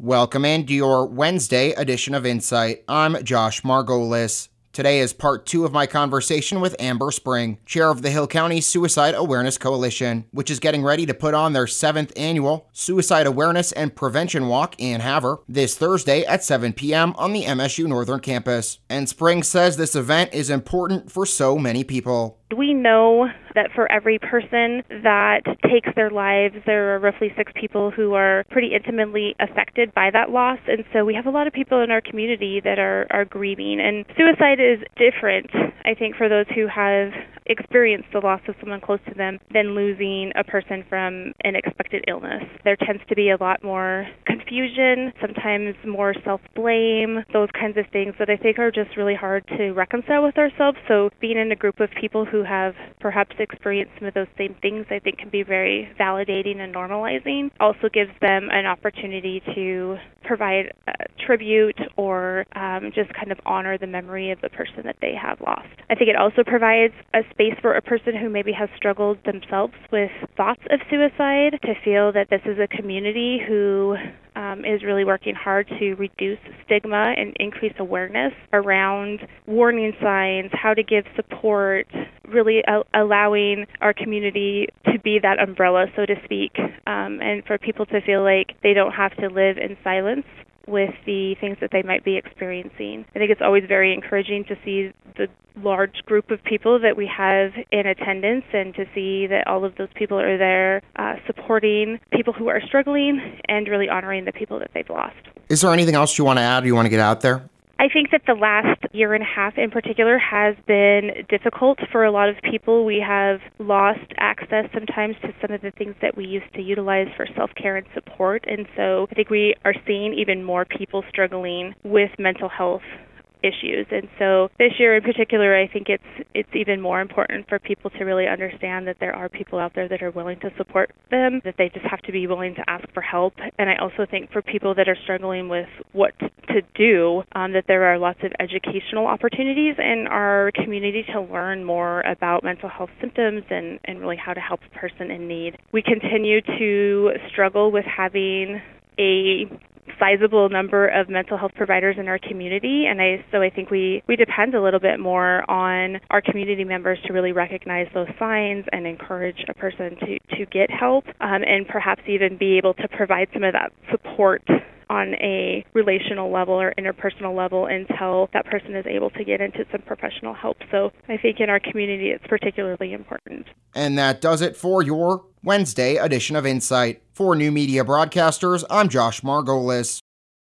Welcome into your Wednesday edition of Insight. I'm Josh Margolis. Today is part two of my conversation with Amber Spring, chair of the Hill County Suicide Awareness Coalition, which is getting ready to put on their seventh annual Suicide Awareness and Prevention Walk in Havre this Thursday at 7 p.m. on the MSU Northern Campus. And Spring says this event is important for so many people. We know that for every person that takes their lives, there are roughly six people who are pretty intimately affected by that loss. And so we have a lot of people in our community that are, are grieving. And suicide is different, I think, for those who have experienced the loss of someone close to them than losing a person from an expected illness. There tends to be a lot more confusion, sometimes more self blame, those kinds of things that I think are just really hard to reconcile with ourselves. So being in a group of people who have perhaps experienced some of those same things, I think can be very validating and normalizing. Also gives them an opportunity to provide tribute or um, just kind of honor the memory of the person that they have lost. I think it also provides a space for a person who maybe has struggled themselves with thoughts of suicide to feel that this is a community who um, is really working hard to reduce stigma and increase awareness around warning signs, how to give support, really allowing our community to be that umbrella, so to speak, um, and for people to feel like they don't have to live in silence with the things that they might be experiencing. I think it's always very encouraging to see the large group of people that we have in attendance and to see that all of those people are there uh, supporting people who are struggling and really honoring the people that they've lost. Is there anything else you want to add or you want to get out there? I think that the last year and a half in particular has been difficult for a lot of people. We have lost access sometimes to some of the things that we used to utilize for self care and support. And so I think we are seeing even more people struggling with mental health issues. And so this year in particular, I think it's it's even more important for people to really understand that there are people out there that are willing to support them, that they just have to be willing to ask for help. And I also think for people that are struggling with what to do, um, that there are lots of educational opportunities in our community to learn more about mental health symptoms and, and really how to help a person in need. We continue to struggle with having a sizable number of mental health providers in our community and I so I think we we depend a little bit more on our community members to really recognize those signs and encourage a person to to get help um, and perhaps even be able to provide some of that support on a relational level or interpersonal level until that person is able to get into some professional help. So I think in our community it's particularly important. And that does it for your Wednesday edition of Insight. For New Media Broadcasters, I'm Josh Margolis.